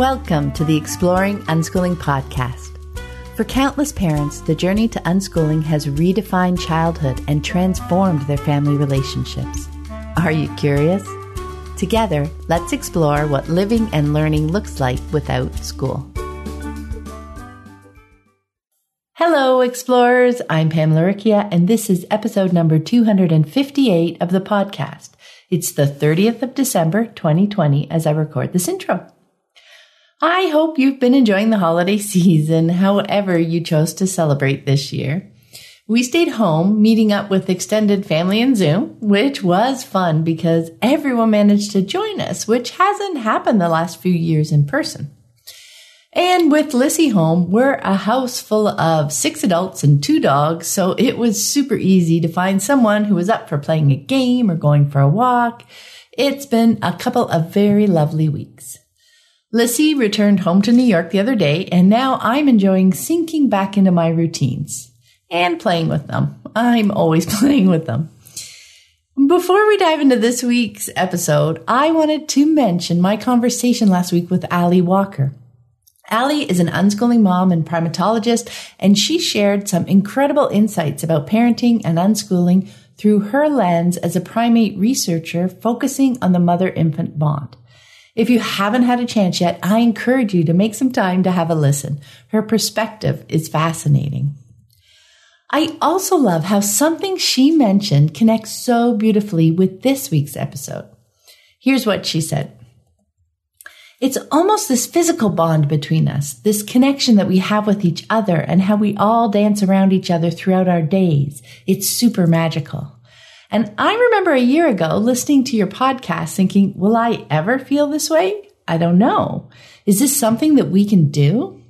Welcome to the Exploring Unschooling podcast. For countless parents, the journey to unschooling has redefined childhood and transformed their family relationships. Are you curious? Together, let's explore what living and learning looks like without school. Hello, explorers. I'm Pam Laricchia, and this is episode number 258 of the podcast. It's the 30th of December, 2020, as I record this intro. I hope you've been enjoying the holiday season, however you chose to celebrate this year. We stayed home, meeting up with extended family in Zoom, which was fun because everyone managed to join us, which hasn't happened the last few years in person. And with Lissy home, we're a house full of six adults and two dogs, so it was super easy to find someone who was up for playing a game or going for a walk. It's been a couple of very lovely weeks. Lissy returned home to New York the other day, and now I'm enjoying sinking back into my routines and playing with them. I'm always playing with them. Before we dive into this week's episode, I wanted to mention my conversation last week with Ali Walker. Ali is an unschooling mom and primatologist, and she shared some incredible insights about parenting and unschooling through her lens as a primate researcher focusing on the mother infant bond. If you haven't had a chance yet, I encourage you to make some time to have a listen. Her perspective is fascinating. I also love how something she mentioned connects so beautifully with this week's episode. Here's what she said. It's almost this physical bond between us, this connection that we have with each other and how we all dance around each other throughout our days. It's super magical. And I remember a year ago listening to your podcast thinking, will I ever feel this way? I don't know. Is this something that we can do?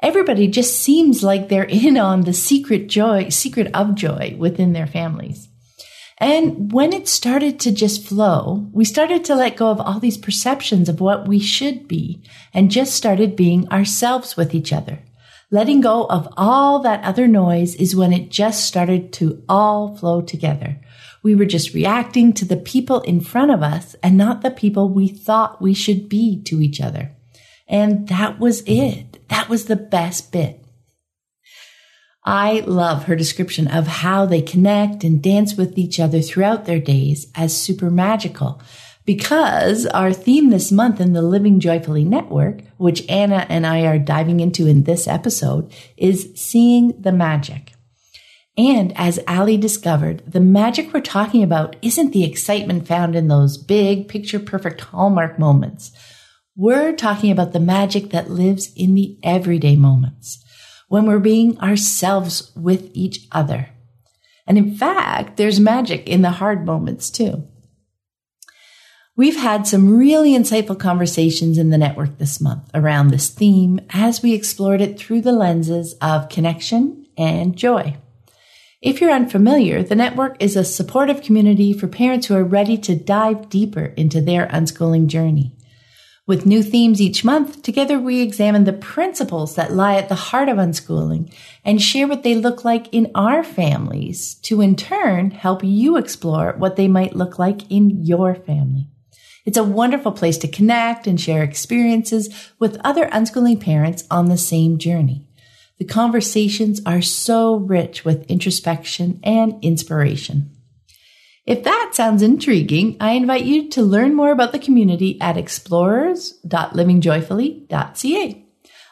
everybody just seems like they're in on the secret joy, secret of joy within their families. And when it started to just flow, we started to let go of all these perceptions of what we should be and just started being ourselves with each other. Letting go of all that other noise is when it just started to all flow together. We were just reacting to the people in front of us and not the people we thought we should be to each other. And that was it. That was the best bit. I love her description of how they connect and dance with each other throughout their days as super magical. Because our theme this month in the Living Joyfully Network, which Anna and I are diving into in this episode, is seeing the magic. And as Ali discovered, the magic we're talking about isn't the excitement found in those big picture perfect hallmark moments we're talking about the magic that lives in the everyday moments when we're being ourselves with each other. And in fact, there's magic in the hard moments too. We've had some really insightful conversations in the network this month around this theme as we explored it through the lenses of connection and joy. If you're unfamiliar, the network is a supportive community for parents who are ready to dive deeper into their unschooling journey. With new themes each month, together we examine the principles that lie at the heart of unschooling and share what they look like in our families to in turn help you explore what they might look like in your family. It's a wonderful place to connect and share experiences with other unschooling parents on the same journey. The conversations are so rich with introspection and inspiration. If that sounds intriguing, I invite you to learn more about the community at explorers.livingjoyfully.ca.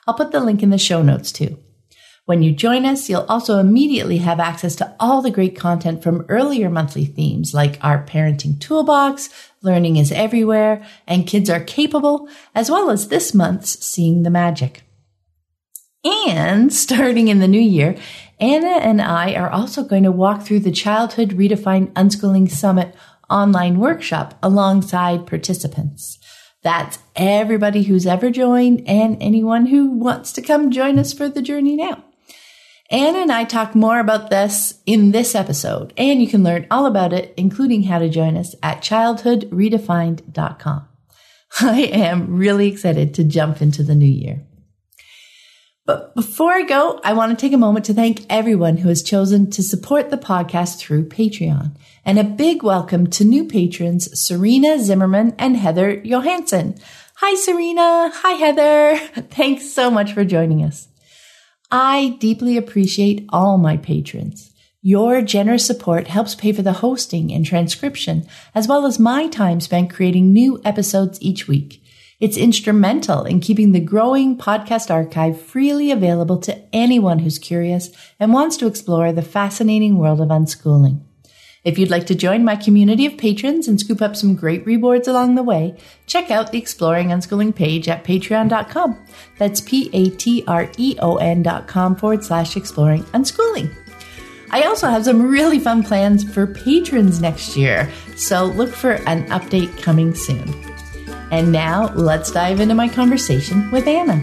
I'll put the link in the show notes too. When you join us, you'll also immediately have access to all the great content from earlier monthly themes like our parenting toolbox, learning is everywhere, and kids are capable, as well as this month's seeing the magic. And starting in the new year, Anna and I are also going to walk through the Childhood Redefined Unschooling Summit online workshop alongside participants. That's everybody who's ever joined and anyone who wants to come join us for the journey now. Anna and I talk more about this in this episode, and you can learn all about it, including how to join us at childhoodredefined.com. I am really excited to jump into the new year. But before I go, I want to take a moment to thank everyone who has chosen to support the podcast through Patreon. And a big welcome to new patrons, Serena Zimmerman and Heather Johansson. Hi, Serena. Hi, Heather. Thanks so much for joining us. I deeply appreciate all my patrons. Your generous support helps pay for the hosting and transcription, as well as my time spent creating new episodes each week. It's instrumental in keeping the growing podcast archive freely available to anyone who's curious and wants to explore the fascinating world of unschooling. If you'd like to join my community of patrons and scoop up some great rewards along the way, check out the Exploring Unschooling page at patreon.com. That's P-A-T-R-E-O-N dot com forward slash exploring unschooling. I also have some really fun plans for patrons next year, so look for an update coming soon. And now let's dive into my conversation with Anna.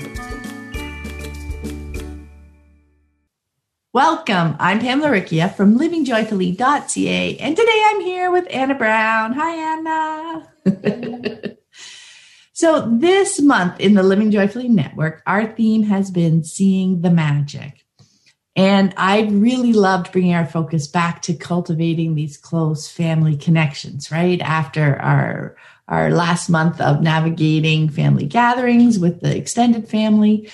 Welcome. I'm Pam Laricchia from livingjoyfully.ca, and today I'm here with Anna Brown. Hi, Anna. so, this month in the Living Joyfully Network, our theme has been seeing the magic. And I really loved bringing our focus back to cultivating these close family connections, right? After our our last month of navigating family gatherings with the extended family.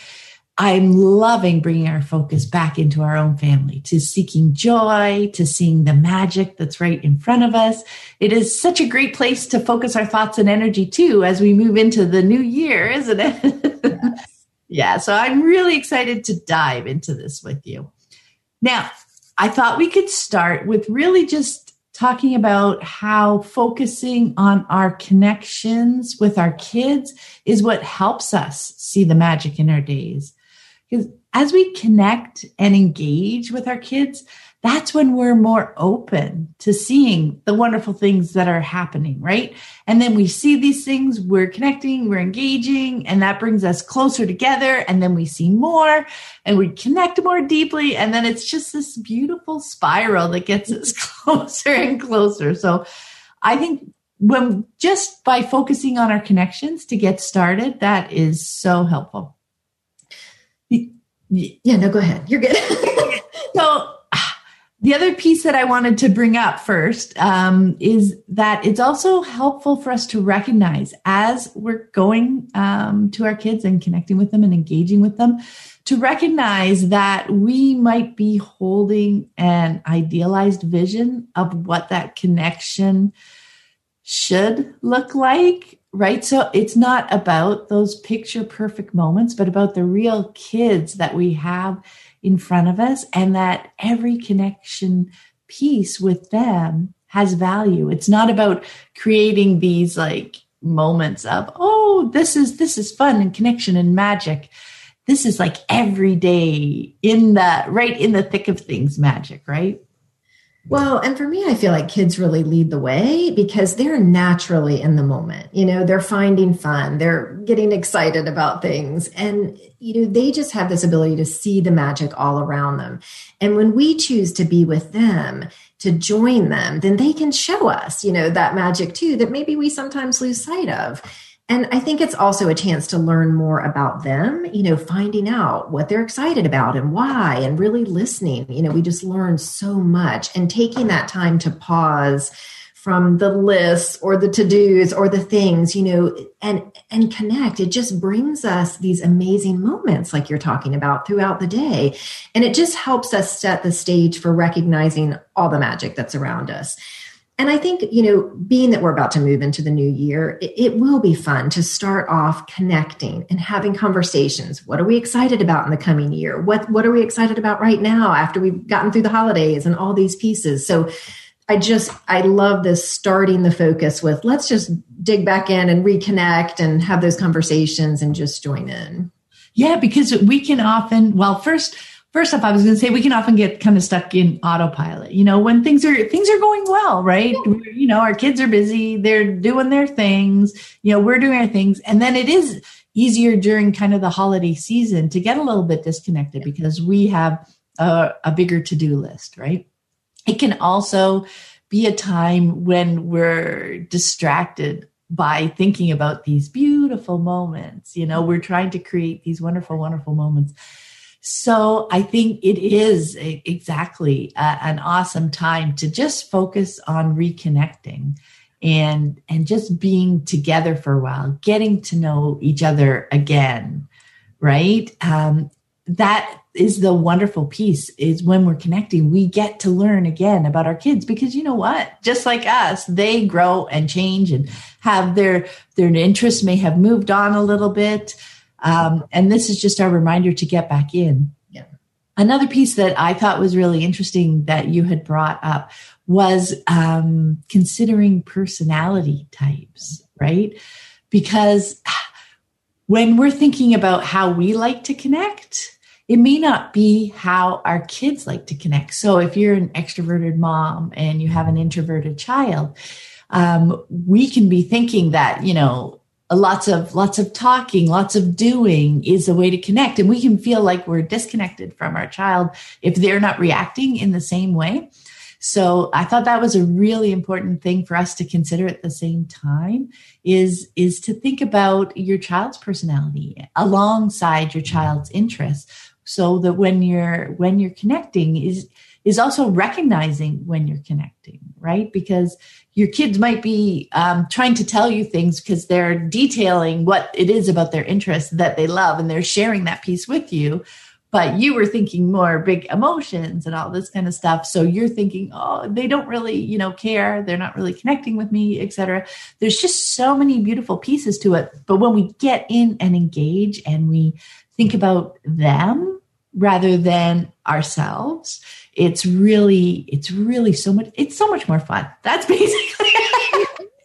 I'm loving bringing our focus back into our own family, to seeking joy, to seeing the magic that's right in front of us. It is such a great place to focus our thoughts and energy too as we move into the new year, isn't it? yeah, so I'm really excited to dive into this with you. Now, I thought we could start with really just talking about how focusing on our connections with our kids is what helps us see the magic in our days. Because as we connect and engage with our kids, that's when we're more open to seeing the wonderful things that are happening, right? And then we see these things, we're connecting, we're engaging, and that brings us closer together. And then we see more and we connect more deeply. And then it's just this beautiful spiral that gets us closer and closer. So I think when just by focusing on our connections to get started, that is so helpful. Yeah, no, go ahead. You're good. so the other piece that I wanted to bring up first um, is that it's also helpful for us to recognize as we're going um, to our kids and connecting with them and engaging with them, to recognize that we might be holding an idealized vision of what that connection should look like right? So it's not about those picture perfect moments, but about the real kids that we have in front of us and that every connection piece with them has value. It's not about creating these like moments of, oh, this is this is fun and connection and magic. This is like every day in the right in the thick of things magic, right? Well, and for me, I feel like kids really lead the way because they're naturally in the moment. You know, they're finding fun, they're getting excited about things, and, you know, they just have this ability to see the magic all around them. And when we choose to be with them, to join them, then they can show us, you know, that magic too that maybe we sometimes lose sight of. And I think it's also a chance to learn more about them, you know, finding out what they're excited about and why, and really listening. You know, we just learn so much and taking that time to pause from the lists or the to-dos or the things you know and and connect. It just brings us these amazing moments like you're talking about throughout the day. And it just helps us set the stage for recognizing all the magic that's around us and I think, you know, being that we're about to move into the new year, it, it, will be fun to start off connecting and having conversations. What are we excited about in the coming year? What what are we excited about right now after we've gotten through the holidays and all these pieces? So I just I love this starting the focus with let's just dig back in and reconnect and have those conversations and just join in. Yeah, because we can often, well, first first off, I was going to say we can often get kind of stuck in autopilot. You know, when things are things are going well, right? You know, our kids are busy, they're doing their things. You know, we're doing our things, and then it is easier during kind of the holiday season to get a little bit disconnected because we have a, a bigger to do list, right? It can also be a time when we're distracted by thinking about these beautiful moments. You know, we're trying to create these wonderful, wonderful moments so I think it is exactly a, an awesome time to just focus on reconnecting and and just being together for a while getting to know each other again right? Um, that is the wonderful piece is when we're connecting we get to learn again about our kids because you know what? Just like us they grow and change and have their their interests may have moved on a little bit um, and this is just our reminder to get back in. Yeah. Another piece that i thought was really interesting that you had brought up was um, considering personality types right? Because when we're thinking about how we like to connect it may not be how our kids like to connect. So if you're an extroverted mom and you have an introverted child, um, we can be thinking that, you know, lots of lots of talking lots of doing is a way to connect. And we can feel like we're disconnected from our child if they're not reacting in the same way. So i thought that was a really important thing for us to consider at the same time is is to think about your child's personality alongside your child's interests so that when you're when you're connecting is is also recognizing when you're connecting right? Because your kids might be um, trying to tell you things because they're detailing what it is about their interests that they love and they're sharing that piece with you. But you were thinking more big emotions and all this kind of stuff. So you're thinking oh they don't really you know care. They're not really connecting with me etc there's just so many beautiful pieces to it. But when we get in and engage and we think about them rather than ourselves it's really it's really so much it's so much more fun. That's basically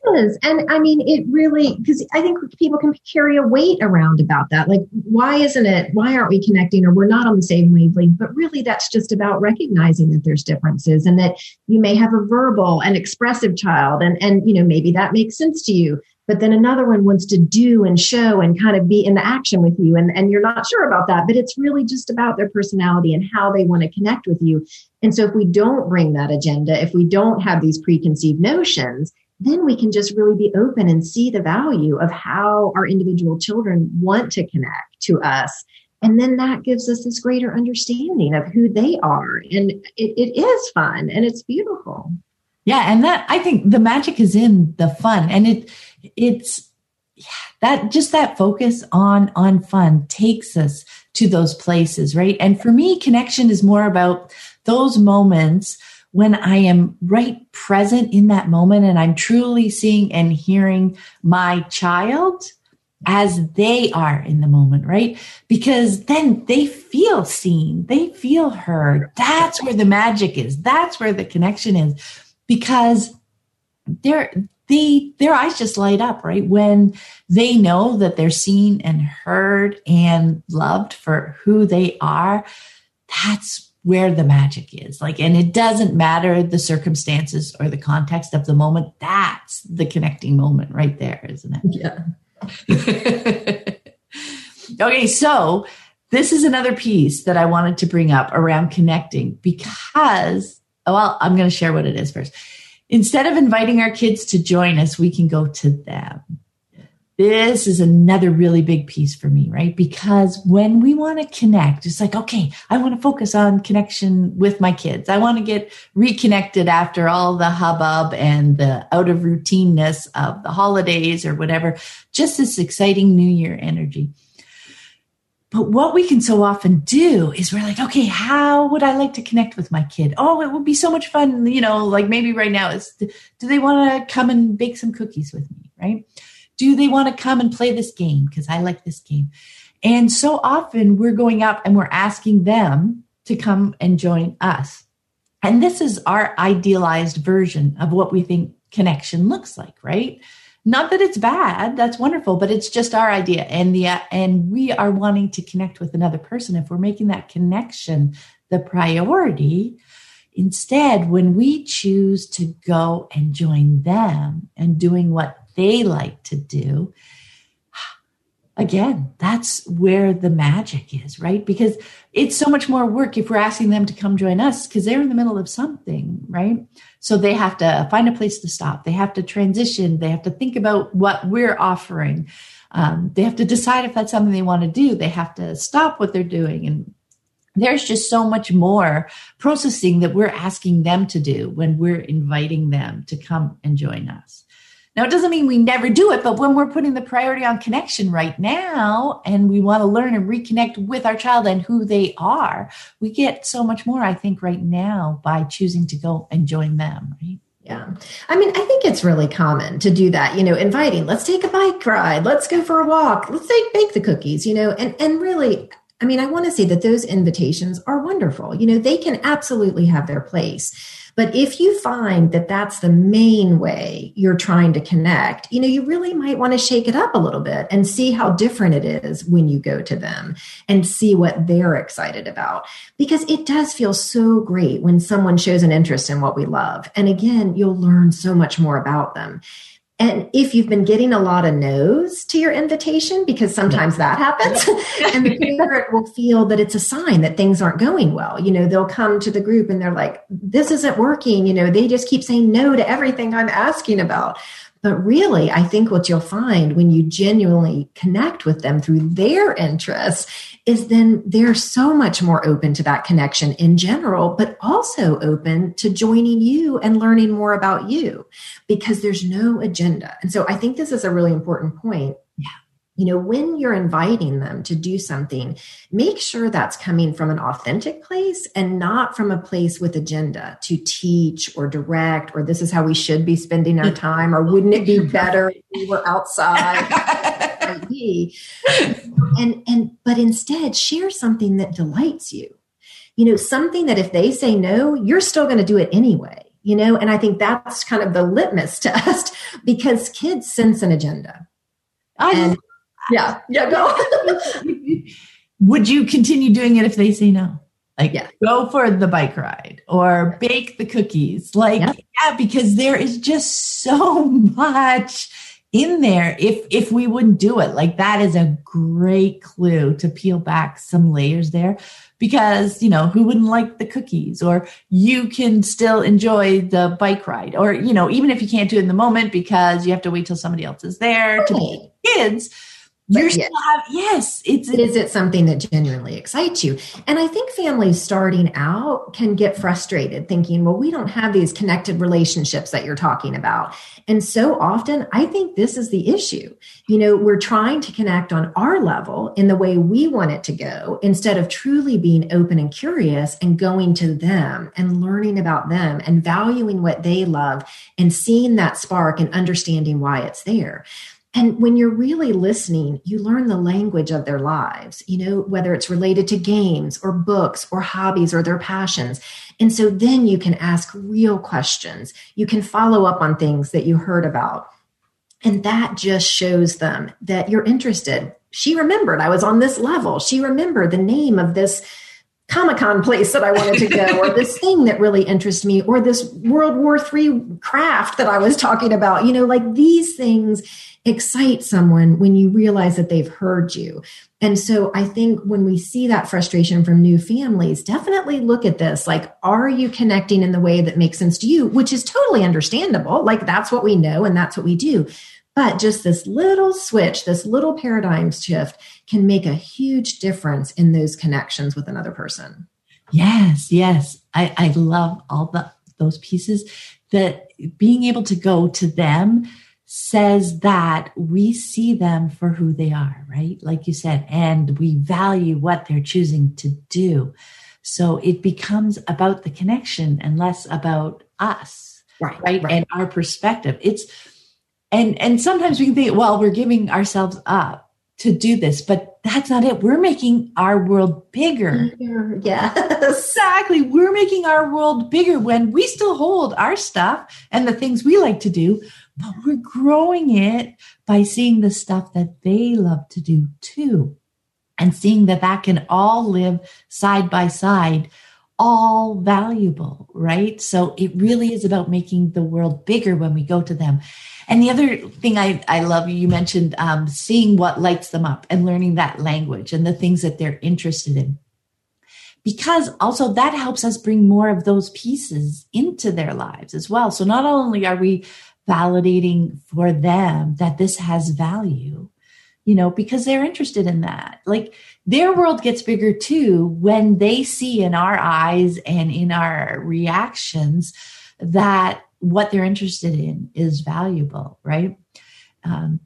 it is. And i mean it really because i think people can carry a weight around about that. Like why isn't it why aren't we connecting or we're not on the same wavelength? But really that's just about recognizing that there's differences and that you may have a verbal and expressive child and and you know maybe that makes sense to you but then another one wants to do and show and kind of be in the action with you. And, and you're not sure about that but it's really just about their personality and how they want to connect with you. And so if we don't bring that agenda if we don't have these preconceived notions then we can just really be open and see the value of how our individual children want to connect to us. And then that gives us this greater understanding of who they are. And it, it is fun and it's beautiful. Yeah. And that i think the magic is in the fun. And it it's that just that focus on on fun takes us to those places right? And for me connection is more about those moments when i am right present in that moment and i'm truly seeing and hearing my child as they are in the moment right? Because then they feel seen they feel heard. That's where the magic is. That's where the connection is. Because they're they their eyes just light up right? When they know that they're seen and heard and loved for who they are that's where the magic is. Like and it doesn't matter the circumstances or the context of the moment. That's the connecting moment right there isn't it? Yeah. Okay so this is another piece that i wanted to bring up around connecting because well i'm going to share what it is first Instead of inviting our kids to join us, we can go to them. This is another really big piece for me, right? Because when we want to connect, it's like, okay, I want to focus on connection with my kids. I want to get reconnected after all the hubbub and the out of routineness of the holidays or whatever. Just this exciting new year energy. But what we can so often do is we're like, okay, how would I like to connect with my kid? Oh, it would be so much fun. You know, like maybe right now is, do they want to come and bake some cookies with me? Right. Do they want to come and play this game? Because I like this game. And so often we're going up and we're asking them to come and join us. And this is our idealized version of what we think connection looks like, right? Not that it's bad that's wonderful but it's just our idea and the and we are wanting to connect with another person. If we're making that connection the priority instead when we choose to go and join them and doing what they like to do again, that's where the magic is, right? Because it's so much more work if we're asking them to come join us because they're in the middle of something, right? So they have to find a place to stop. They have to transition. They have to think about what we're offering. Um, they have to decide if that's something they want to do. They have to stop what they're doing. And there's just so much more processing that we're asking them to do when we're inviting them to come and join us. Now, it doesn't mean we never do it, but when we're putting the priority on connection right now and we want to learn and reconnect with our child and who they are, we get so much more, I think, right now by choosing to go and join them, right? Yeah. I mean, I think it's really common to do that, you know, inviting, let's take a bike ride, let's go for a walk, let's take bake the cookies, you know, and and really I mean, I want to say that those invitations are wonderful. You know, they can absolutely have their place. But if you find that that's the main way you're trying to connect, you know, you really might want to shake it up a little bit and see how different it is when you go to them and see what they're excited about. Because it does feel so great when someone shows an interest in what we love. And again, you'll learn so much more about them. And if you've been getting a lot of no's to your invitation, because sometimes that happens, and the parent will feel that it's a sign that things aren't going well. You know, they'll come to the group and they're like, this isn't working. You know, they just keep saying no to everything I'm asking about. But really, I think what you'll find when you genuinely connect with them through their interests is then they're so much more open to that connection in general, but also open to joining you and learning more about you because there's no agenda. And so I think this is a really important point. You know, when you're inviting them to do something, make sure that's coming from an authentic place and not from a place with agenda to teach or direct, or this is how we should be spending our mm-hmm. time, or wouldn't it be better if we were outside? and and but instead share something that delights you. You know, something that if they say no, you're still going to do it anyway. You know, and I think that's kind of the litmus test because kids sense an agenda. I and yeah, yeah, go. Would you continue doing it if they say no? Like, yeah. go for the bike ride or bake the cookies. Like, yeah. yeah, because there is just so much in there if if we wouldn't do it like that is a great clue to peel back some layers there because you know who wouldn't like the cookies or you can still enjoy the bike ride or you know even if you can't do it in the moment because you have to wait till somebody else is there right. to be kids you're yes. still have yes it's is it something that genuinely excites you? And i think families starting out can get frustrated thinking well we don't have these connected relationships that you're talking about. And so often i think this is the issue. You know we're trying to connect on our level in the way we want it to go instead of truly being open and curious and going to them and learning about them and valuing what they love and seeing that spark and understanding why it's there and when you're really listening, you learn the language of their lives, you know, whether it's related to games or books or hobbies or their passions. And so then you can ask real questions. You can follow up on things that you heard about. And that just shows them that you're interested. She remembered I was on this level. She remembered the name of this Comic Con place that I wanted to go, or this thing that really interests me, or this World of Warcraft that I was talking about. You know, like these things excite someone when you realize that they've heard you. And so I think when we see that frustration from new families, definitely look at this. Like, are you connecting in the way that makes sense to you? Which is totally understandable. Like, that's what we know and that's what we do. But just this little switch, this little paradigm shift can make a huge difference in those connections with another person. Yes, yes. I, I love all the those pieces that being able to go to them says that we see them for who they are, right? Like you said, and we value what they're choosing to do. So it becomes about the connection and less about us, right? Right. right. And our perspective. It's, and, and sometimes we can think, well, we're giving ourselves up to do this, but that's not it. We're making our world bigger. Yeah. exactly. We're making our world bigger when we still hold our stuff and the things we like to do, but we're growing it by seeing the stuff that they love to do too. And seeing that that can all live side by side, all valuable, right? So it really is about making the world bigger when we go to them. And the other thing I, I love, you mentioned um, seeing what lights them up and learning that language and the things that they're interested in. Because also that helps us bring more of those pieces into their lives as well. So not only are we validating for them that this has value, you know, because they're interested in that. Like their world gets bigger too when they see in our eyes and in our reactions that what they're interested in is valuable, right? Um,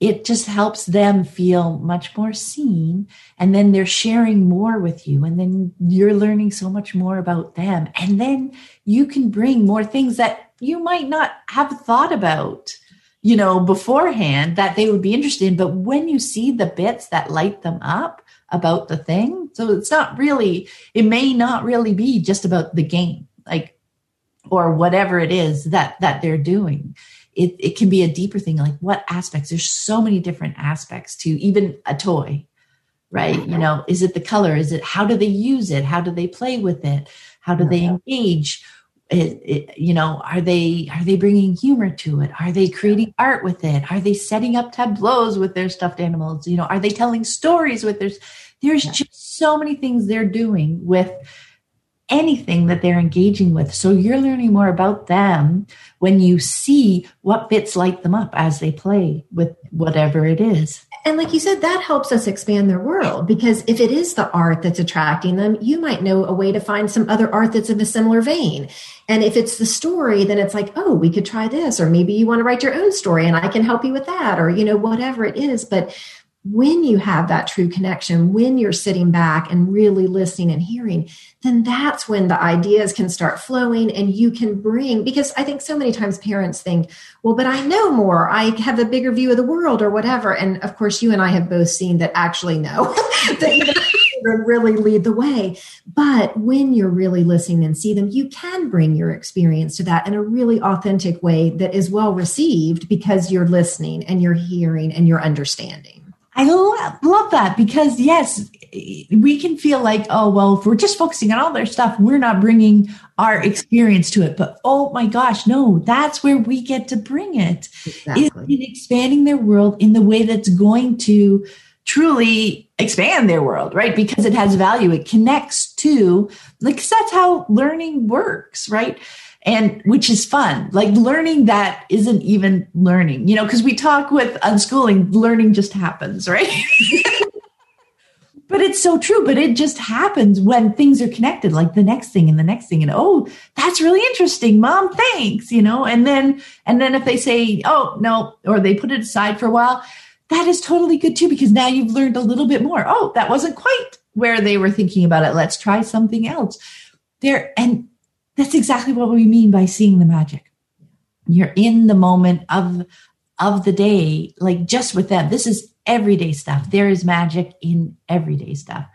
it just helps them feel much more seen. And then they're sharing more with you. And then you're learning so much more about them. And then you can bring more things that you might not have thought about, you know, beforehand that they would be interested in. But when you see the bits that light them up about the thing, so it's not really, it may not really be just about the game, like, or whatever it is that that they're doing. It, it can be a deeper thing like what aspects? There's so many different aspects to even a toy right? You know is it the color? Is it how do they use it? How do they play with it? How do they engage? It, it, you know are they are they bringing humor to it? Are they creating art with it? Are they setting up tableaus with their stuffed animals? You know are they telling stories with their there's just so many things they're doing with anything that they're engaging with. So you're learning more about them when you see what bits light them up as they play with whatever it is. And like you said, that helps us expand their world because if it is the art that's attracting them, you might know a way to find some other art that's in a similar vein. And if it's the story, then it's like, oh, we could try this, or maybe you want to write your own story and I can help you with that, or, you know, whatever it is. But when you have that true connection, when you're sitting back and really listening and hearing, then that's when the ideas can start flowing and you can bring, because I think so many times parents think, well, but I know more. I have a bigger view of the world or whatever. And of course, you and I have both seen that actually no, that children really lead the way. But when you're really listening and see them, you can bring your experience to that in a really authentic way that is well received because you're listening and you're hearing and you're understanding. I love, love that because yes, we can feel like, oh, well, if we're just focusing on all their stuff, we're not bringing our experience to it. But oh my gosh, no, that's where we get to bring it. Exactly. in expanding their world in the way that's going to truly expand their world, right? Because it has value. It connects to, like, that's how learning works, right? And which is fun. Like learning that isn't even learning you know because we talk with unschooling learning just happens right? But it's so true but it just happens when things are connected like the next thing and the next thing and oh that's really interesting mom thanks you know? And then and then if they say oh no or they put it aside for a while that is totally good too because now you've learned a little bit more. Oh that wasn't quite where they were thinking about it. Let's try something else. There and that's exactly what we mean by seeing the magic. You're in the moment of of the day, like just with them. This is everyday stuff. There is magic in everyday stuff,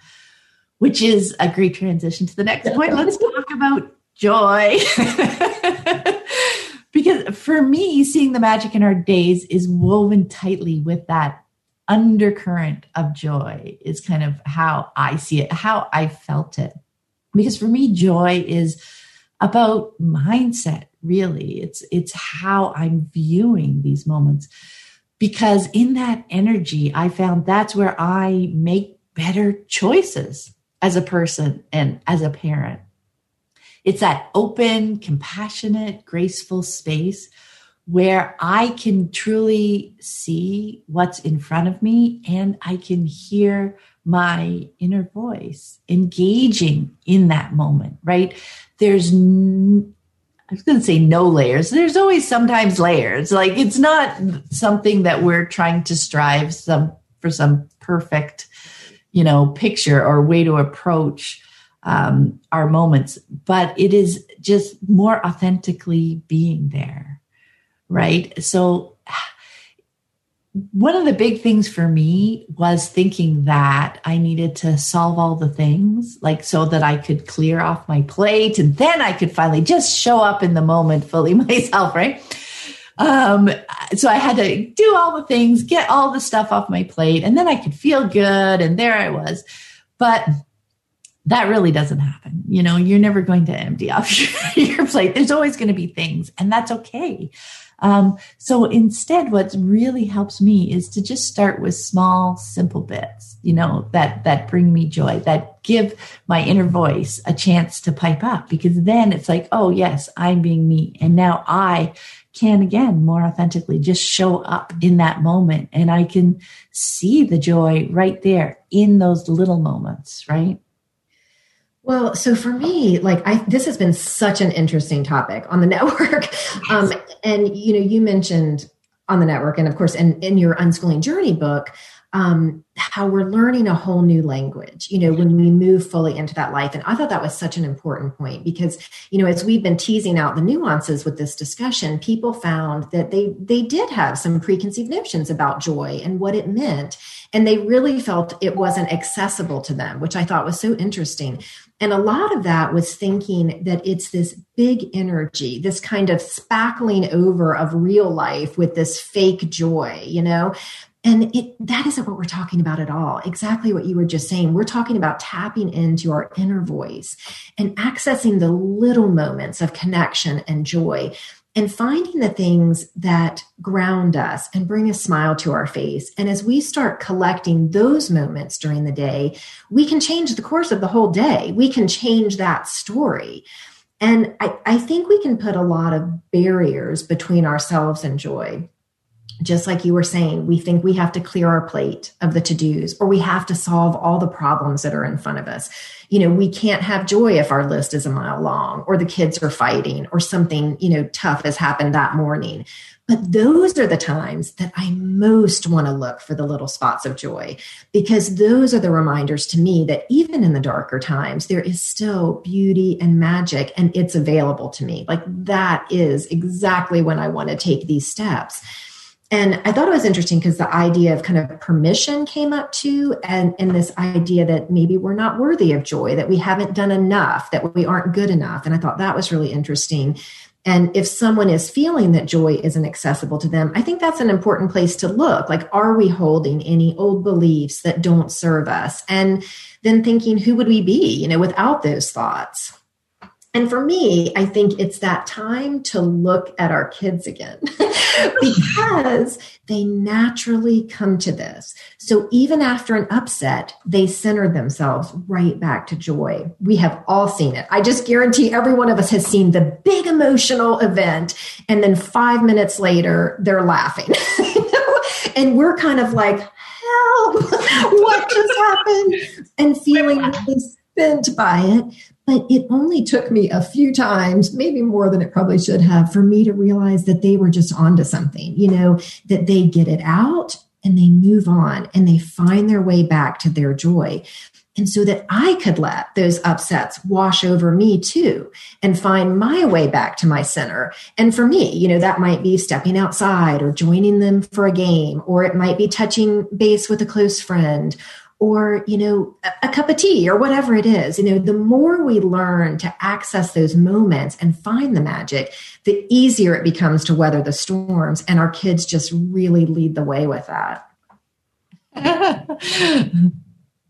which is a great transition to the next point. Let's talk about joy. because for me, seeing the magic in our days is woven tightly with that undercurrent of joy, is kind of how I see it, how I felt it. Because for me, joy is about mindset really. It's it's how i'm viewing these moments. Because in that energy i found that's where i make better choices as a person and as a parent. It's that open compassionate graceful space where i can truly see what's in front of me and i can hear my inner voice engaging in that moment right there's n- I was going to say no layers. There's always sometimes layers. Like it's not something that we're trying to strive some for some perfect, you know, picture or way to approach um, our moments, but it is just more authentically being there, right? So one of the big things for me was thinking that I needed to solve all the things, like so that I could clear off my plate and then I could finally just show up in the moment fully myself, right? Um, so I had to do all the things, get all the stuff off my plate, and then I could feel good. And there I was. But that really doesn't happen. You know, you're never going to empty off your, your plate. There's always going to be things, and that's okay. Um, so instead, what really helps me is to just start with small, simple bits, you know, that, that bring me joy, that give my inner voice a chance to pipe up because then it's like, oh, yes, I'm being me. And now I can again more authentically just show up in that moment and I can see the joy right there in those little moments, right? Well, so for me, like I, this has been such an interesting topic on the network. Um, and you know, you mentioned on the network, and of course, in, in your unschooling journey book, um, how we're learning a whole new language, you know, when we move fully into that life. And I thought that was such an important point because, you know, as we've been teasing out the nuances with this discussion, people found that they they did have some preconceived notions about joy and what it meant. And they really felt it wasn't accessible to them, which I thought was so interesting. And a lot of that was thinking that it's this big energy, this kind of spackling over of real life with this fake joy, you know? And it, that isn't what we're talking about at all. Exactly what you were just saying. We're talking about tapping into our inner voice and accessing the little moments of connection and joy and finding the things that ground us and bring a smile to our face. And as we start collecting those moments during the day, we can change the course of the whole day. We can change that story. And I, I think we can put a lot of barriers between ourselves and joy just like you were saying, we think we have to clear our plate of the to dos or we have to solve all the problems that are in front of us. You know, we can't have joy if our list is a mile long or the kids are fighting or something, you know, tough has happened that morning. But those are the times that I most want to look for the little spots of joy because those are the reminders to me that even in the darker times, there is still beauty and magic and it's available to me. Like that is exactly when I want to take these steps. And I thought it was interesting because the idea of kind of permission came up too, and, and this idea that maybe we're not worthy of joy, that we haven't done enough, that we aren't good enough. And I thought that was really interesting. And if someone is feeling that joy isn't accessible to them, I think that's an important place to look. Like, are we holding any old beliefs that don't serve us? And then thinking, who would we be, you know, without those thoughts? And for me, I think it's that time to look at our kids again because they naturally come to this. So even after an upset, they center themselves right back to joy. We have all seen it. I just guarantee every one of us has seen the big emotional event. And then five minutes later, they're laughing. and we're kind of like, help, what just happened? And feeling really spent by it. But it only took me a few times, maybe more than it probably should have, for me to realize that they were just onto something, you know, that they get it out and they move on and they find their way back to their joy. And so that I could let those upsets wash over me too and find my way back to my center. And for me, you know, that might be stepping outside or joining them for a game, or it might be touching base with a close friend, or you know a, a, cup of tea or whatever it is you know the more we learn to access those moments and find the magic the easier it becomes to weather the storms and our kids just really lead the way with that.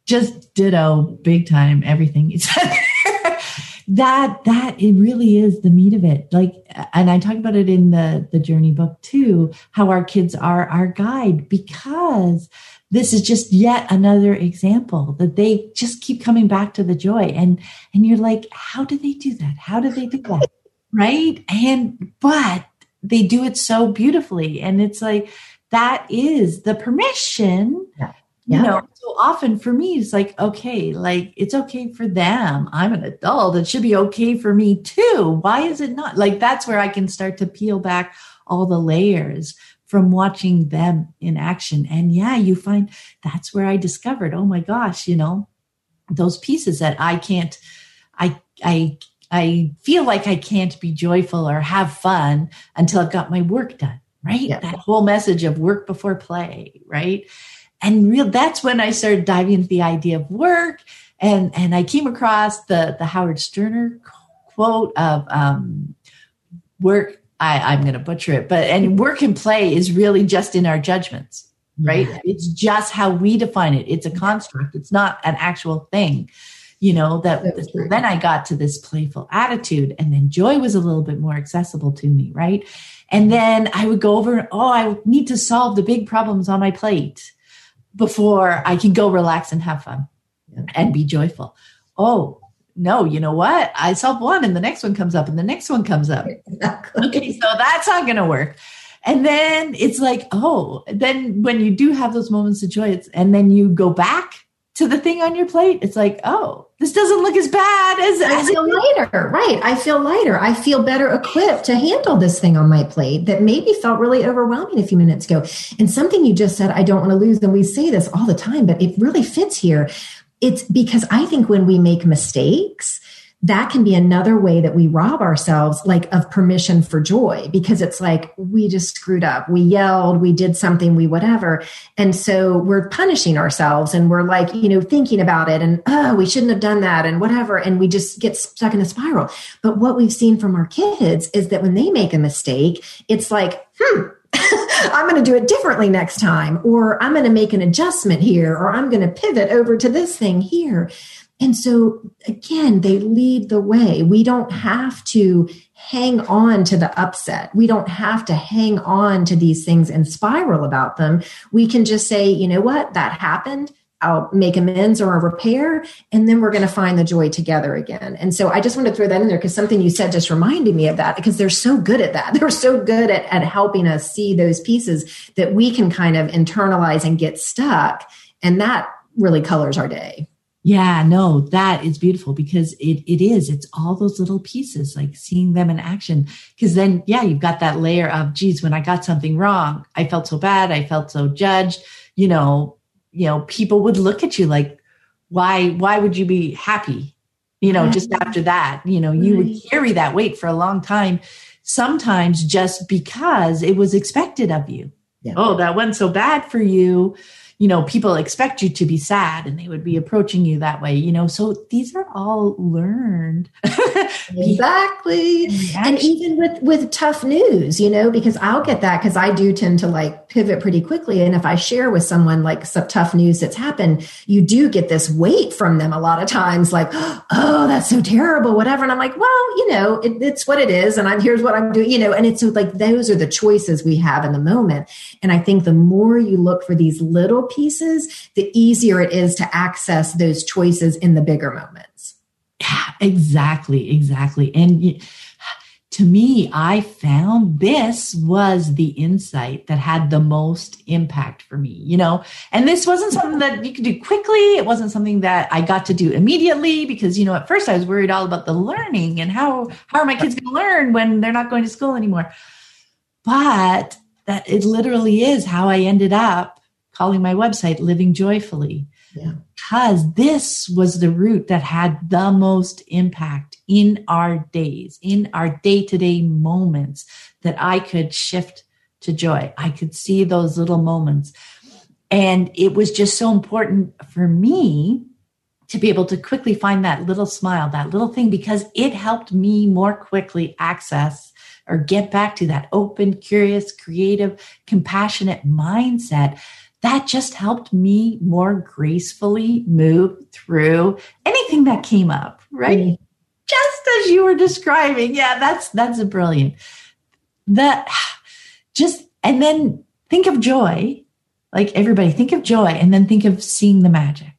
Just ditto big time everything you said that that it really is the meat of it. Like and i talk about it in the the journey book too how our kids are our guide because this is just yet another example that they just keep coming back to the joy. And and you're like how do they do that? How do they do that? Right? And but they do it so beautifully. And it's like that is the permission yeah. Yeah. you know so often for me it's like okay like it's okay for them. I'm an adult. It should be okay for me too. Why is it not? Like that's where i can start to peel back all the layers from watching them in action. And yeah, you find that's where I discovered, oh my gosh, you know, those pieces that I can't, I, I, I feel like I can't be joyful or have fun until I've got my work done, right? Yeah. That whole message of work before play, right? And real that's when I started diving into the idea of work and and I came across the the Howard Sterner quote of um, work I, I'm going to butcher it, but and work and play is really just in our judgments, mm-hmm. right? Yeah. It's just how we define it. It's a mm-hmm. construct. It's not an actual thing, you know. That then I got to this playful attitude, and then joy was a little bit more accessible to me, right? And mm-hmm. then I would go over. Oh, I need to solve the big problems on my plate before I can go relax and have fun yeah. and be joyful. Oh, no, you know what? I solve one and the next one comes up and the next one comes up. Exactly. Okay, so that's not going to work. And then it's like, oh, then when you do have those moments of joy, it's, and then you go back to the thing on your plate, it's like, oh, this doesn't look as bad as, I feel lighter. Right. I feel lighter. I feel better equipped to handle this thing on my plate that maybe felt really overwhelming a few minutes ago. And something you just said, I don't want to lose. And we say this all the time, but it really fits here. It's because I think when we make mistakes, that can be another way that we rob ourselves like of permission for joy because it's like we just screwed up. We yelled we did something we whatever. And so we're punishing ourselves and we're like you know thinking about it and oh we shouldn't have done that and whatever and we just get stuck in a spiral. But what we've seen from our kids is that when they make a mistake it's like hmm I'm going to do it differently next time, or I'm going to make an adjustment here, or I'm going to pivot over to this thing here. And so, again, they lead the way. We don't have to hang on to the upset. We don't have to hang on to these things and spiral about them. We can just say, you know what, that happened. I'll make amends or a repair, and then we're going to find the joy together again. And so I just want to throw that in there because something you said just reminded me of that because they're so good at that. They're so good at, at helping us see those pieces that we can kind of internalize and get stuck. And that really colors our day. Yeah, no, that is beautiful because it it is. It's all those little pieces, like seeing them in action. Because then, yeah, you've got that layer of, geez, when I got something wrong, I felt so bad, I felt so judged. You know, you know, people would look at you like, why, why would you be happy? You know, just mm-hmm. after that, you know, you would mm-hmm. carry that weight for a long time. Sometimes just because it was expected of you. Yeah. Oh, that went so bad for you you know, people expect you to be sad and they would be approaching you that way, you know. So these are all learned. exactly. And even with with tough news, you know, because I'll get that because I do tend to like pivot pretty quickly. And if I share with someone like some tough news that's happened, you do get this weight from them a lot of times, like, oh, that's so terrible, whatever. And I'm like, well, you know, it, it's what it is. And I'm here's what I'm doing, you know, and it's so like those are the choices we have in the moment. And I think the more you look for these little pieces, the easier it is to access those choices in the bigger moments. Yeah, exactly, exactly. And to me, I found this was the insight that had the most impact for me, you know. And this wasn't something that you could do quickly. It wasn't something that I got to do immediately because, you know, at first I was worried all about the learning and how how are my kids going to learn when they're not going to school anymore. But that it literally is how I ended up calling my website Living Joyfully. Yeah. Because this was the route that had the most impact in our days, in our day to day moments that I could shift to joy. I could see those little moments. And it was just so important for me to be able to quickly find that little smile, that little thing, because it helped me more quickly access or get back to that open, curious, creative, compassionate mindset that just helped me more gracefully move through anything that came up, right? Mm. Just as you were describing. Yeah, that's that's a brilliant. That just and then think of joy. Like everybody, think of joy and then think of seeing the magic,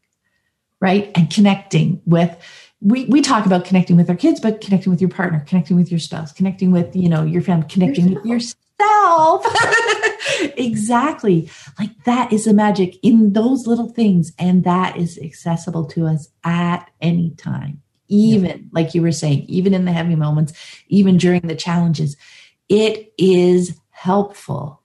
right? And connecting with we, we talk about connecting with our kids, but connecting with your partner, connecting with your spouse, connecting with, you know, your family, connecting yourself. with yourself yourself. exactly. Like that is the magic in those little things. And that is accessible to us at any time. Even yeah. like you were saying, even in the heavy moments, even during the challenges, it is helpful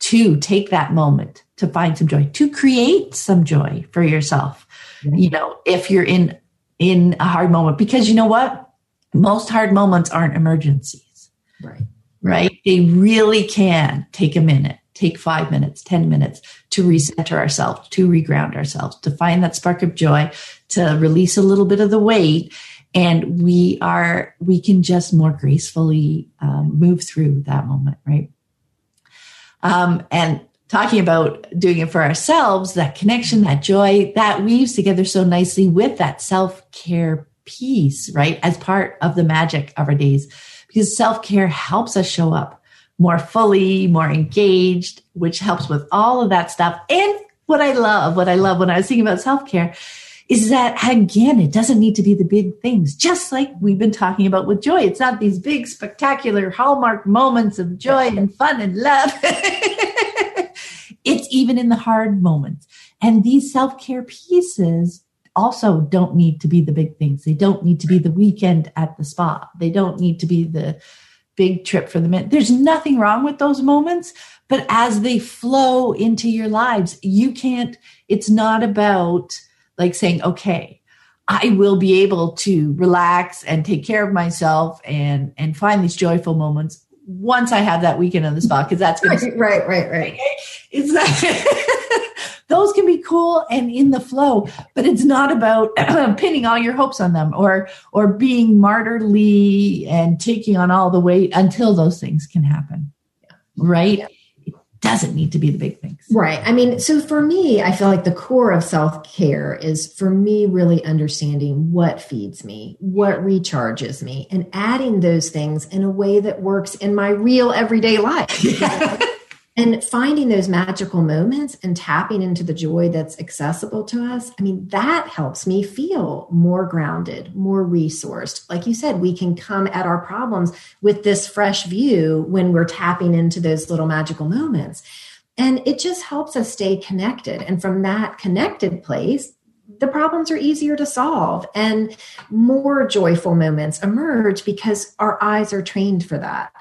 to take that moment to find some joy, to create some joy for yourself. Yeah. You know, if you're in in a hard moment, because you know what? Most hard moments aren't emergencies. Right right? They really can take a minute, take five minutes, 10 minutes to recenter ourselves, to reground ourselves, to find that spark of joy, to release a little bit of the weight. And we are, we can just more gracefully um, move through that moment, right? Um, and talking about doing it for ourselves, that connection, that joy, that weaves together so nicely with that self care piece, right? As part of the magic of our days because self care helps us show up more fully, more engaged, which helps with all of that stuff. And what I love, what I love when I was thinking about self care is that again, it doesn't need to be the big things, just like we've been talking about with joy. It's not these big, spectacular hallmark moments of joy and fun and love. it's even in the hard moments. And these self care pieces also don't need to be the big things. They don't need to be the weekend at the spa. They don't need to be the big trip for the minute. There's nothing wrong with those moments, but as they flow into your lives, you can't, it's not about like saying, okay, I will be able to relax and take care of myself and and find these joyful moments once I have that weekend on the spa because that's gonna right, right, right, right. It's that those can be cool and in the flow, but it's not about pinning all your hopes on them or or being martyrly and taking on all the weight until those things can happen. Yeah. Right? Yeah doesn't need to be the big things. Right. I mean, so for me, I feel like the core of self care is for me really understanding what feeds me, what recharges me, and adding those things in a way that works in my real everyday life. and finding those magical moments and tapping into the joy that's accessible to us i mean that helps me feel more grounded more resourced. Like you said we can come at our problems with this fresh view when we're tapping into those little magical moments. And it just helps us stay connected. And from that connected place the problems are easier to solve and more joyful moments emerge because our eyes are trained for that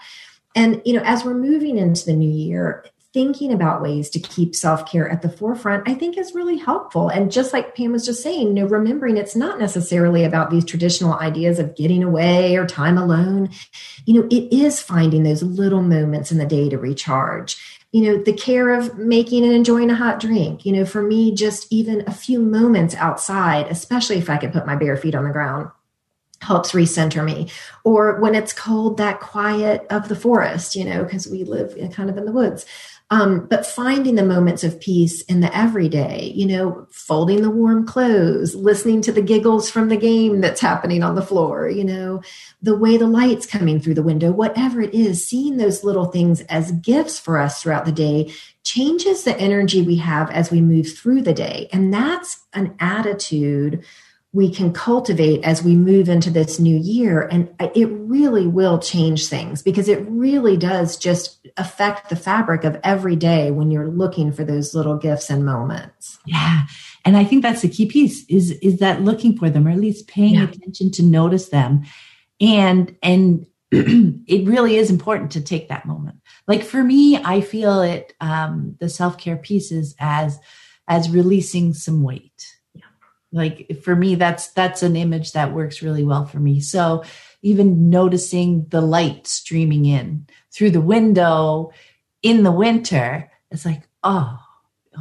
and, you know, as we're moving into the new year, thinking about ways to keep self-care at the forefront i think is really helpful. And just like pam was just saying you know remembering it's not necessarily about these traditional ideas of getting away or time alone. You know it is finding those little moments in the day to recharge. You know the care of making and enjoying a hot drink. You know for me just even a few moments outside especially if i can put my bare feet on the ground helps recenter me. Or when it's cold that quiet of the forest you know because we live kind of in the woods. Um, but finding the moments of peace in the everyday you know folding the warm clothes listening to the giggles from the game that's happening on the floor you know the way the light's coming through the window whatever it is seeing those little things as gifts for us throughout the day changes the energy we have as we move through the day. And that's an attitude we can cultivate as we move into this new year. And it really will change things because it really does just affect the fabric of every day when you're looking for those little gifts and moments. Yeah. And I think that's the key piece is, is that looking for them or at least paying yeah. attention to notice them. And, and it really is important to take that moment. Like for me, I feel it, um, the self-care pieces as, as releasing some weight like for me that's that's an image that works really well for me so even noticing the light streaming in through the window in the winter it's like oh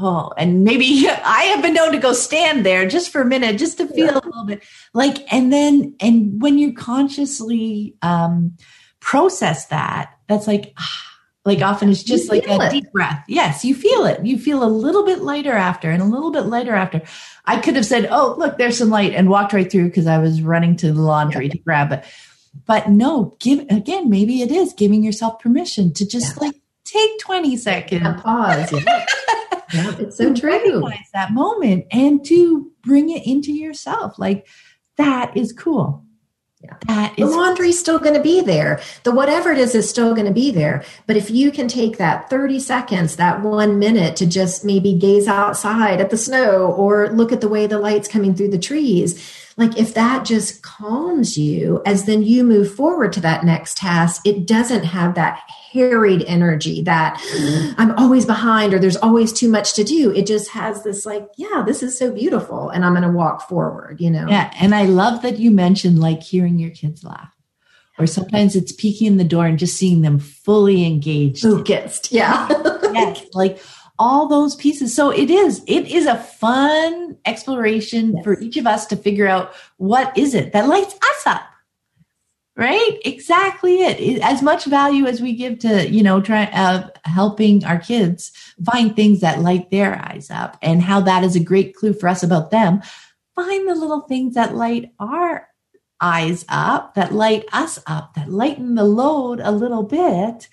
oh and maybe i have been known to go stand there just for a minute just to feel yeah. a little bit like and then and when you consciously um process that that's like ah, like often it's just like a it. deep breath. Yes, you feel it. You feel a little bit lighter after and a little bit lighter after. I could have said, "Oh, look, there's some light," and walked right through because I was running to the laundry yeah. to grab it. But no, give again. Maybe it is giving yourself permission to just yeah. like take 20 seconds, a pause. Yeah. yeah, it's so true. Recognize that moment and to bring it into yourself. Like that is cool. Yeah. That is the laundry's still going to be there. The whatever it is is still going to be there. But if you can take that 30 seconds, that one minute to just maybe gaze outside at the snow or look at the way the light's coming through the trees, like if that just calms you as then you move forward to that next task, it doesn't have that harried energy that mm-hmm. I'm always behind or there's always too much to do. It just has this like, yeah, this is so beautiful and I'm going to walk forward, you know? Yeah. And I love that you mentioned like hearing your kids laugh. Or sometimes it's peeking in the door and just seeing them fully engaged. Focused. Yeah. yes. Like all those pieces. So it is, it is a fun exploration yes. for each of us to figure out what is it that lights us up right exactly it as much value as we give to you know try uh, helping our kids find things that light their eyes up and how that is a great clue for us about them find the little things that light our eyes up that light us up that lighten the load a little bit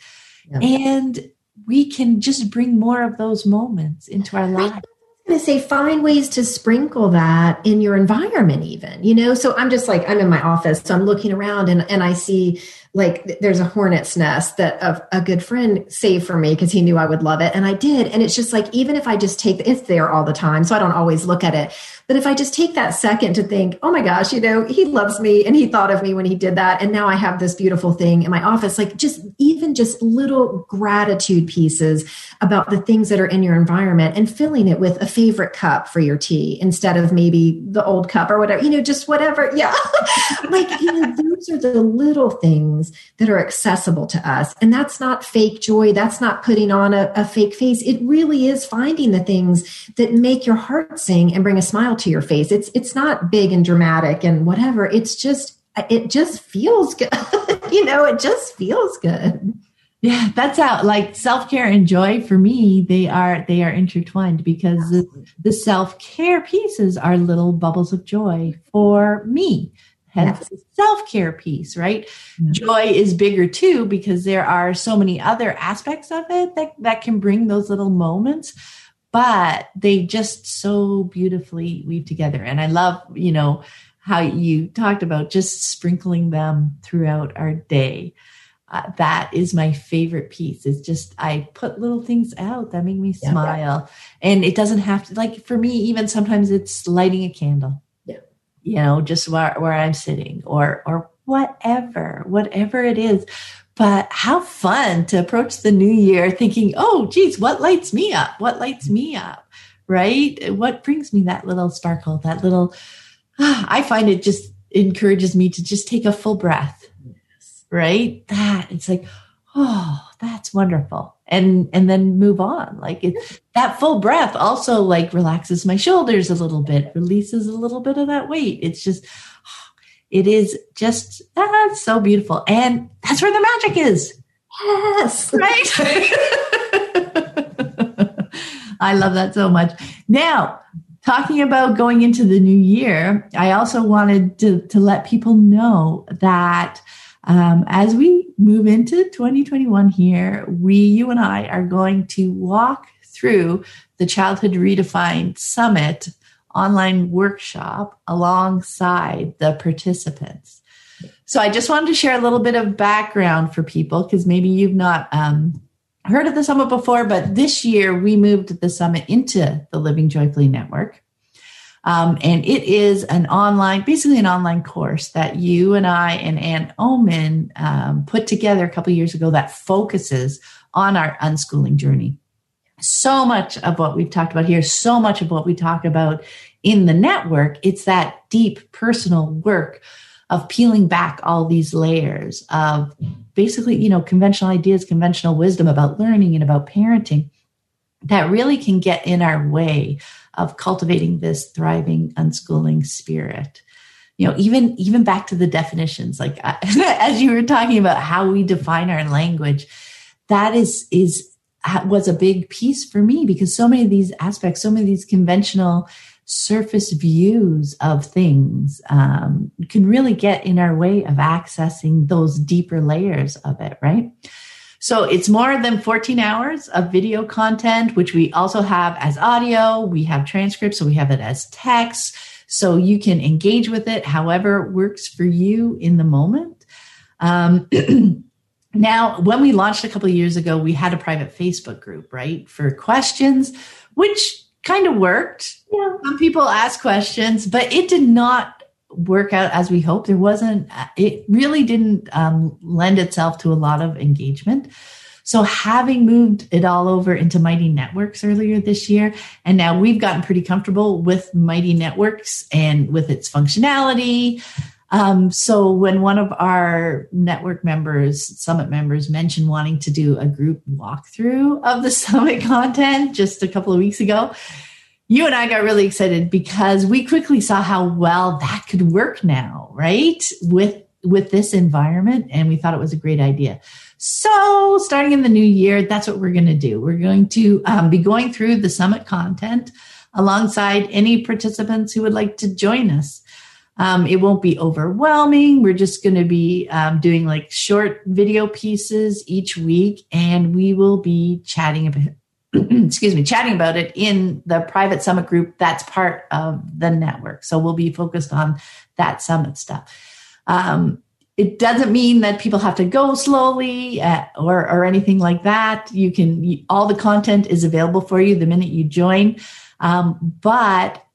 yeah. and we can just bring more of those moments into our lives going to say find ways to sprinkle that in your environment even you know so i'm just like i'm in my office so i'm looking around and, and i see like there's a hornet's nest that a, a good friend saved for me because he knew I would love it. And I did. And it's just like, even if I just take, it's there all the time. So I don't always look at it. But if I just take that second to think, oh my gosh, you know, he loves me and he thought of me when he did that. And now I have this beautiful thing in my office, like just even just little gratitude pieces about the things that are in your environment and filling it with a favorite cup for your tea instead of maybe the old cup or whatever, you know, just whatever. Yeah. like, you know, those are the little things that are accessible to us. And that's not fake joy. That's not putting on a, a fake face. It really is finding the things that make your heart sing and bring a smile to your face. It's it's not big and dramatic and whatever. It's just it just feels good. you know, it just feels good. Yeah, that's how like self-care and joy for me, they are they are intertwined because the, the self-care pieces are little bubbles of joy for me. Hence yes. self-care piece, right? Mm-hmm. Joy is bigger too because there are so many other aspects of it that, that can bring those little moments but they just so beautifully weave together. And I love, you know, how you talked about just sprinkling them throughout our day. Uh, that is my favorite piece. It's just I put little things out that make me yeah, smile, yeah. and it doesn't have to like for me. Even sometimes it's lighting a candle. Yeah, you know, just where where I'm sitting, or or whatever, whatever it is. But how fun to approach the new year thinking, oh, geez, what lights me up? What lights me up? Right? What brings me that little sparkle, that little, I find it just encourages me to just take a full breath. Yes. Right? That it's like, oh, that's wonderful. And and then move on. Like it that full breath also like relaxes my shoulders a little bit, releases a little bit of that weight. It's just it is just ah, so beautiful. And that's where the magic is. Yes. Right? I love that so much. Now, talking about going into the new year, I also wanted to, to let people know that um, as we move into 2021 here, we, you and I, are going to walk through the Childhood Redefined Summit online workshop alongside the participants. So I just wanted to share a little bit of background for people because maybe you've not um, heard of the summit before, but this year we moved the summit into the Living Joyfully Network. Um, and it is an online, basically an online course that you and I and Ann Oman um, put together a couple years ago that focuses on our unschooling journey so much of what we've talked about here, so much of what we talk about in the network, it's that deep personal work of peeling back all these layers of basically, you know, conventional ideas, conventional wisdom about learning and about parenting that really can get in our way of cultivating this thriving unschooling spirit. You know even even back to the definitions like as you were talking about how we define our language that is is was a big piece for me because so many of these aspects, so many of these conventional surface views of things um, can really get in our way of accessing those deeper layers of it, right? So it's more than 14 hours of video content, which we also have as audio. We have transcripts, so we have it as text. So you can engage with it however works for you in the moment. Um, Now, when we launched a couple of years ago, we had a private Facebook group, right, for questions, which kind of worked. Yeah. Some people asked questions, but it did not work out as we hoped. There wasn't, it really didn't um, lend itself to a lot of engagement. So, having moved it all over into Mighty Networks earlier this year, and now we've gotten pretty comfortable with Mighty Networks and with its functionality. Um, so when one of our network members, summit members, mentioned wanting to do a group walkthrough of the summit content just a couple of weeks ago, you and I got really excited because we quickly saw how well that could work now, right? With with this environment, and we thought it was a great idea. So, starting in the new year, that's what we're going to do. We're going to um, be going through the summit content alongside any participants who would like to join us. Um, it won't be overwhelming. We're just going to be um, doing like short video pieces each week, and we will be chatting about. excuse me, chatting about it in the private summit group that's part of the network. So we'll be focused on that summit stuff. Um, it doesn't mean that people have to go slowly uh, or or anything like that. You can all the content is available for you the minute you join. Um, but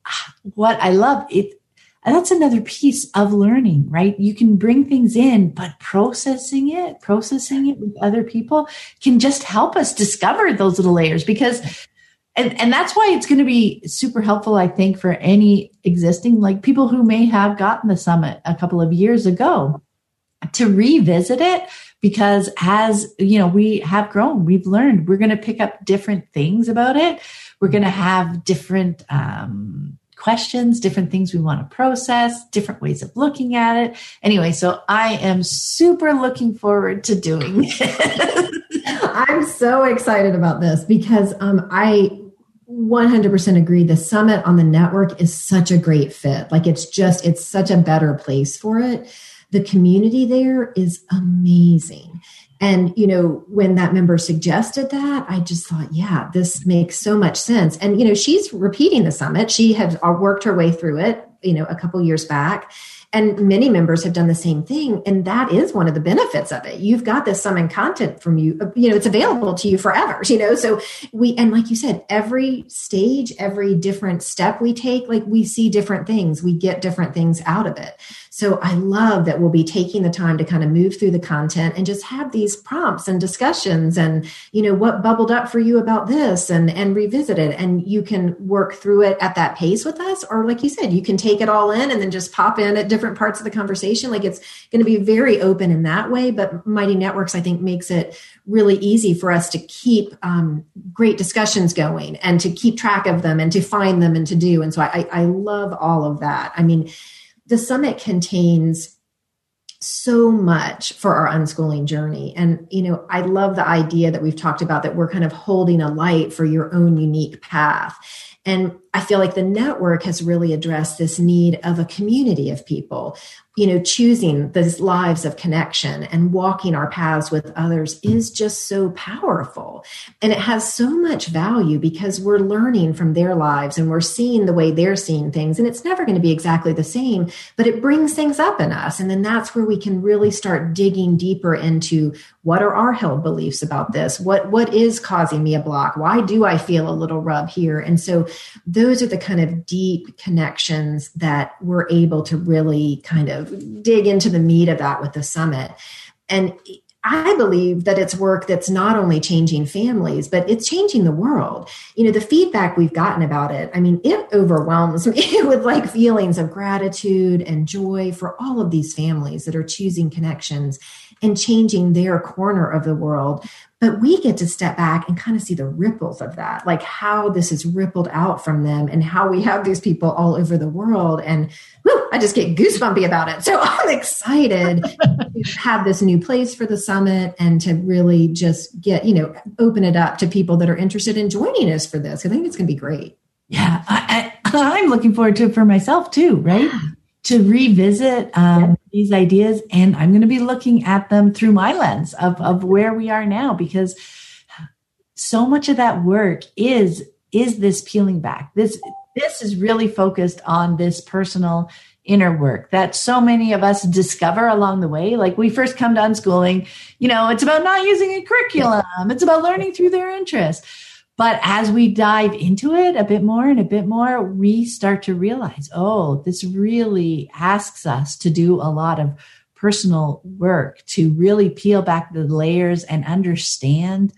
what I love it. That's another piece of learning, right? You can bring things in, but processing it, processing it with other people can just help us discover those little layers because and and that's why it's going to be super helpful i think for any existing like people who may have gotten the summit a couple of years ago to revisit it because as you know we have grown we've learned we're going to pick up different things about it we're going to have different um, questions different things we want to process different ways of looking at it. Anyway so i am super looking forward to doing it i'm so excited about this because um, i 100% agree. The summit on the network is such a great fit. Like it's just it's such a better place for it. The community there is amazing. And, you know, when that member suggested that, I just thought, yeah, this makes so much sense. And, you know, she's repeating the summit. She had uh, worked her way through it, you know, a couple years back. And many members have done the same thing. And that is one of the benefits of it. You've got this summit content from you, uh, you know, it's available to you forever, you know? So we, and like you said, every stage, every different step we take, like we see different things, we get different things out of it. So I love that we'll be taking the time to kind of move through the content and just have these prompts and discussions and, you know, what bubbled up for you about this and, and revisit it. And you can work through it at that pace with us. Or like you said, you can take it all in and then just pop in at different parts of the conversation. Like it's going to be very open in that way. But Mighty Networks, I think, makes it really easy for us to keep um, great discussions going and to keep track of them and to find them and to do. And so I, I love all of that. I mean, the summit contains so much for our unschooling journey. And, you know, I love the idea that we've talked about that we're kind of holding a light for your own unique path. And I feel like the network has really addressed this need of a community of people you know, choosing those lives of connection and walking our paths with others is just so powerful. And it has so much value because we're learning from their lives and we're seeing the way they're seeing things. And it's never going to be exactly the same, but it brings things up in us. And then that's where we can really start digging deeper into what are our held beliefs about this? What, what is causing me a block? Why do I feel a little rub here? And so those are the kind of deep connections that we're able to really kind of dig into the meat of that with the summit. And I believe that it's work that's not only changing families, but it's changing the world. You know, the feedback we've gotten about it, I mean, it overwhelms me with like feelings of gratitude and joy for all of these families that are choosing connections and changing their corner of the world but we get to step back and kind of see the ripples of that, like how this is rippled out from them and how we have these people all over the world. And whew, I just get goosebumpy about it. So I'm excited to have this new place for the summit and to really just get, you know, open it up to people that are interested in joining us for this. I think it's going to be great. Yeah, I, am looking forward to it for myself too, right? Yeah to revisit um, yeah. These ideas and i'm going to be looking at them through my lens of, of where we are now because so much of that work is is this peeling back. This this is really focused on this personal inner work that so many of us discover along the way. Like we first come to unschooling you know it's about not using a curriculum. It's about learning through their interests but as we dive into it a bit more and a bit more, we start to realize, oh, this really asks us to do a lot of personal work to really peel back the layers and understand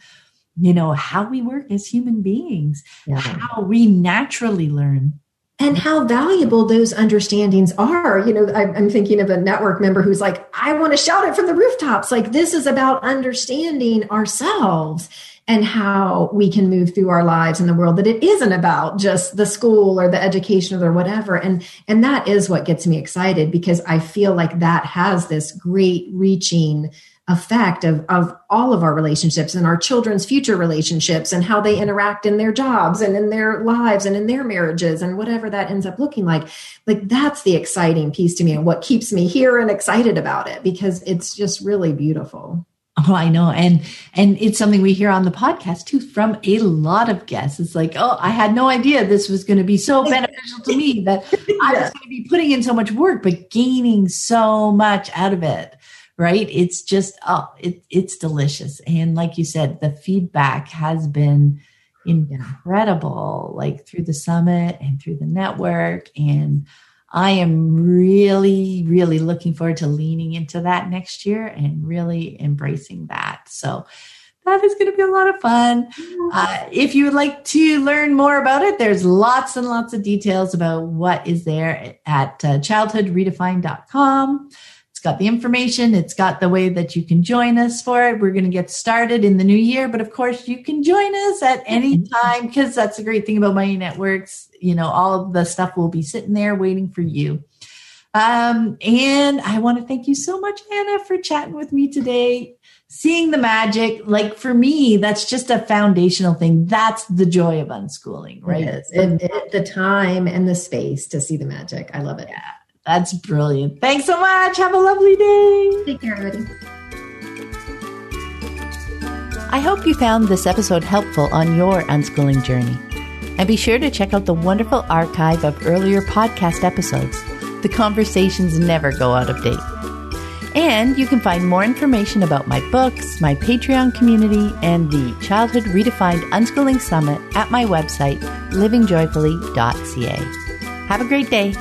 you know how we work as human beings yeah. how we naturally learn and how valuable those understandings are. You know, I'm thinking of a network member who's like, I want to shout it from the rooftops. Like, this is about understanding ourselves and how we can move through our lives in the world that it isn't about just the school or the education or whatever. And and that is what gets me excited because i feel like that has this great reaching effect of, of all of our relationships and our children's future relationships and how they interact in their jobs and in their lives and in their marriages and whatever that ends up looking like. Like that's the exciting piece to me and what keeps me here and excited about it because it's just really beautiful Oh, I know. And and it's something we hear on the podcast too from a lot of guests. It's like, oh, I had no idea this was going to be so beneficial to me that I was going to be putting in so much work, but gaining so much out of it. right? It's just, oh, it, it's delicious. And like you said, the feedback has been incredible, like through the summit and through the network. And I am really, really looking forward to leaning into that next year and really embracing that. So that is going to be a lot of fun. Uh, if you would like to learn more about it, there's lots and lots of details about what is there at uh, childhoodredefined.com It's got the information. It's got the way that you can join us for it. We're going to get started in the new year, but of course you can join us at any time because that's the great thing about Mighty Networks. You know, all the stuff will be sitting there waiting for you. Um, and I want to thank you so much, Anna, for chatting with me today. Seeing the magic, like for me, that's just a foundational thing. That's the joy of unschooling, right? It is. It, it, the time and the space to see the magic. I love it. Yeah. That's brilliant. Thanks so much. Have a lovely day. Take care, everybody. I hope you found this episode helpful on your unschooling journey. And be sure to check out the wonderful archive of earlier podcast episodes. The conversations never go out of date. And you can find more information about my books, my Patreon community, and the Childhood Redefined Unschooling Summit at my website, livingjoyfully.ca. Have a great day.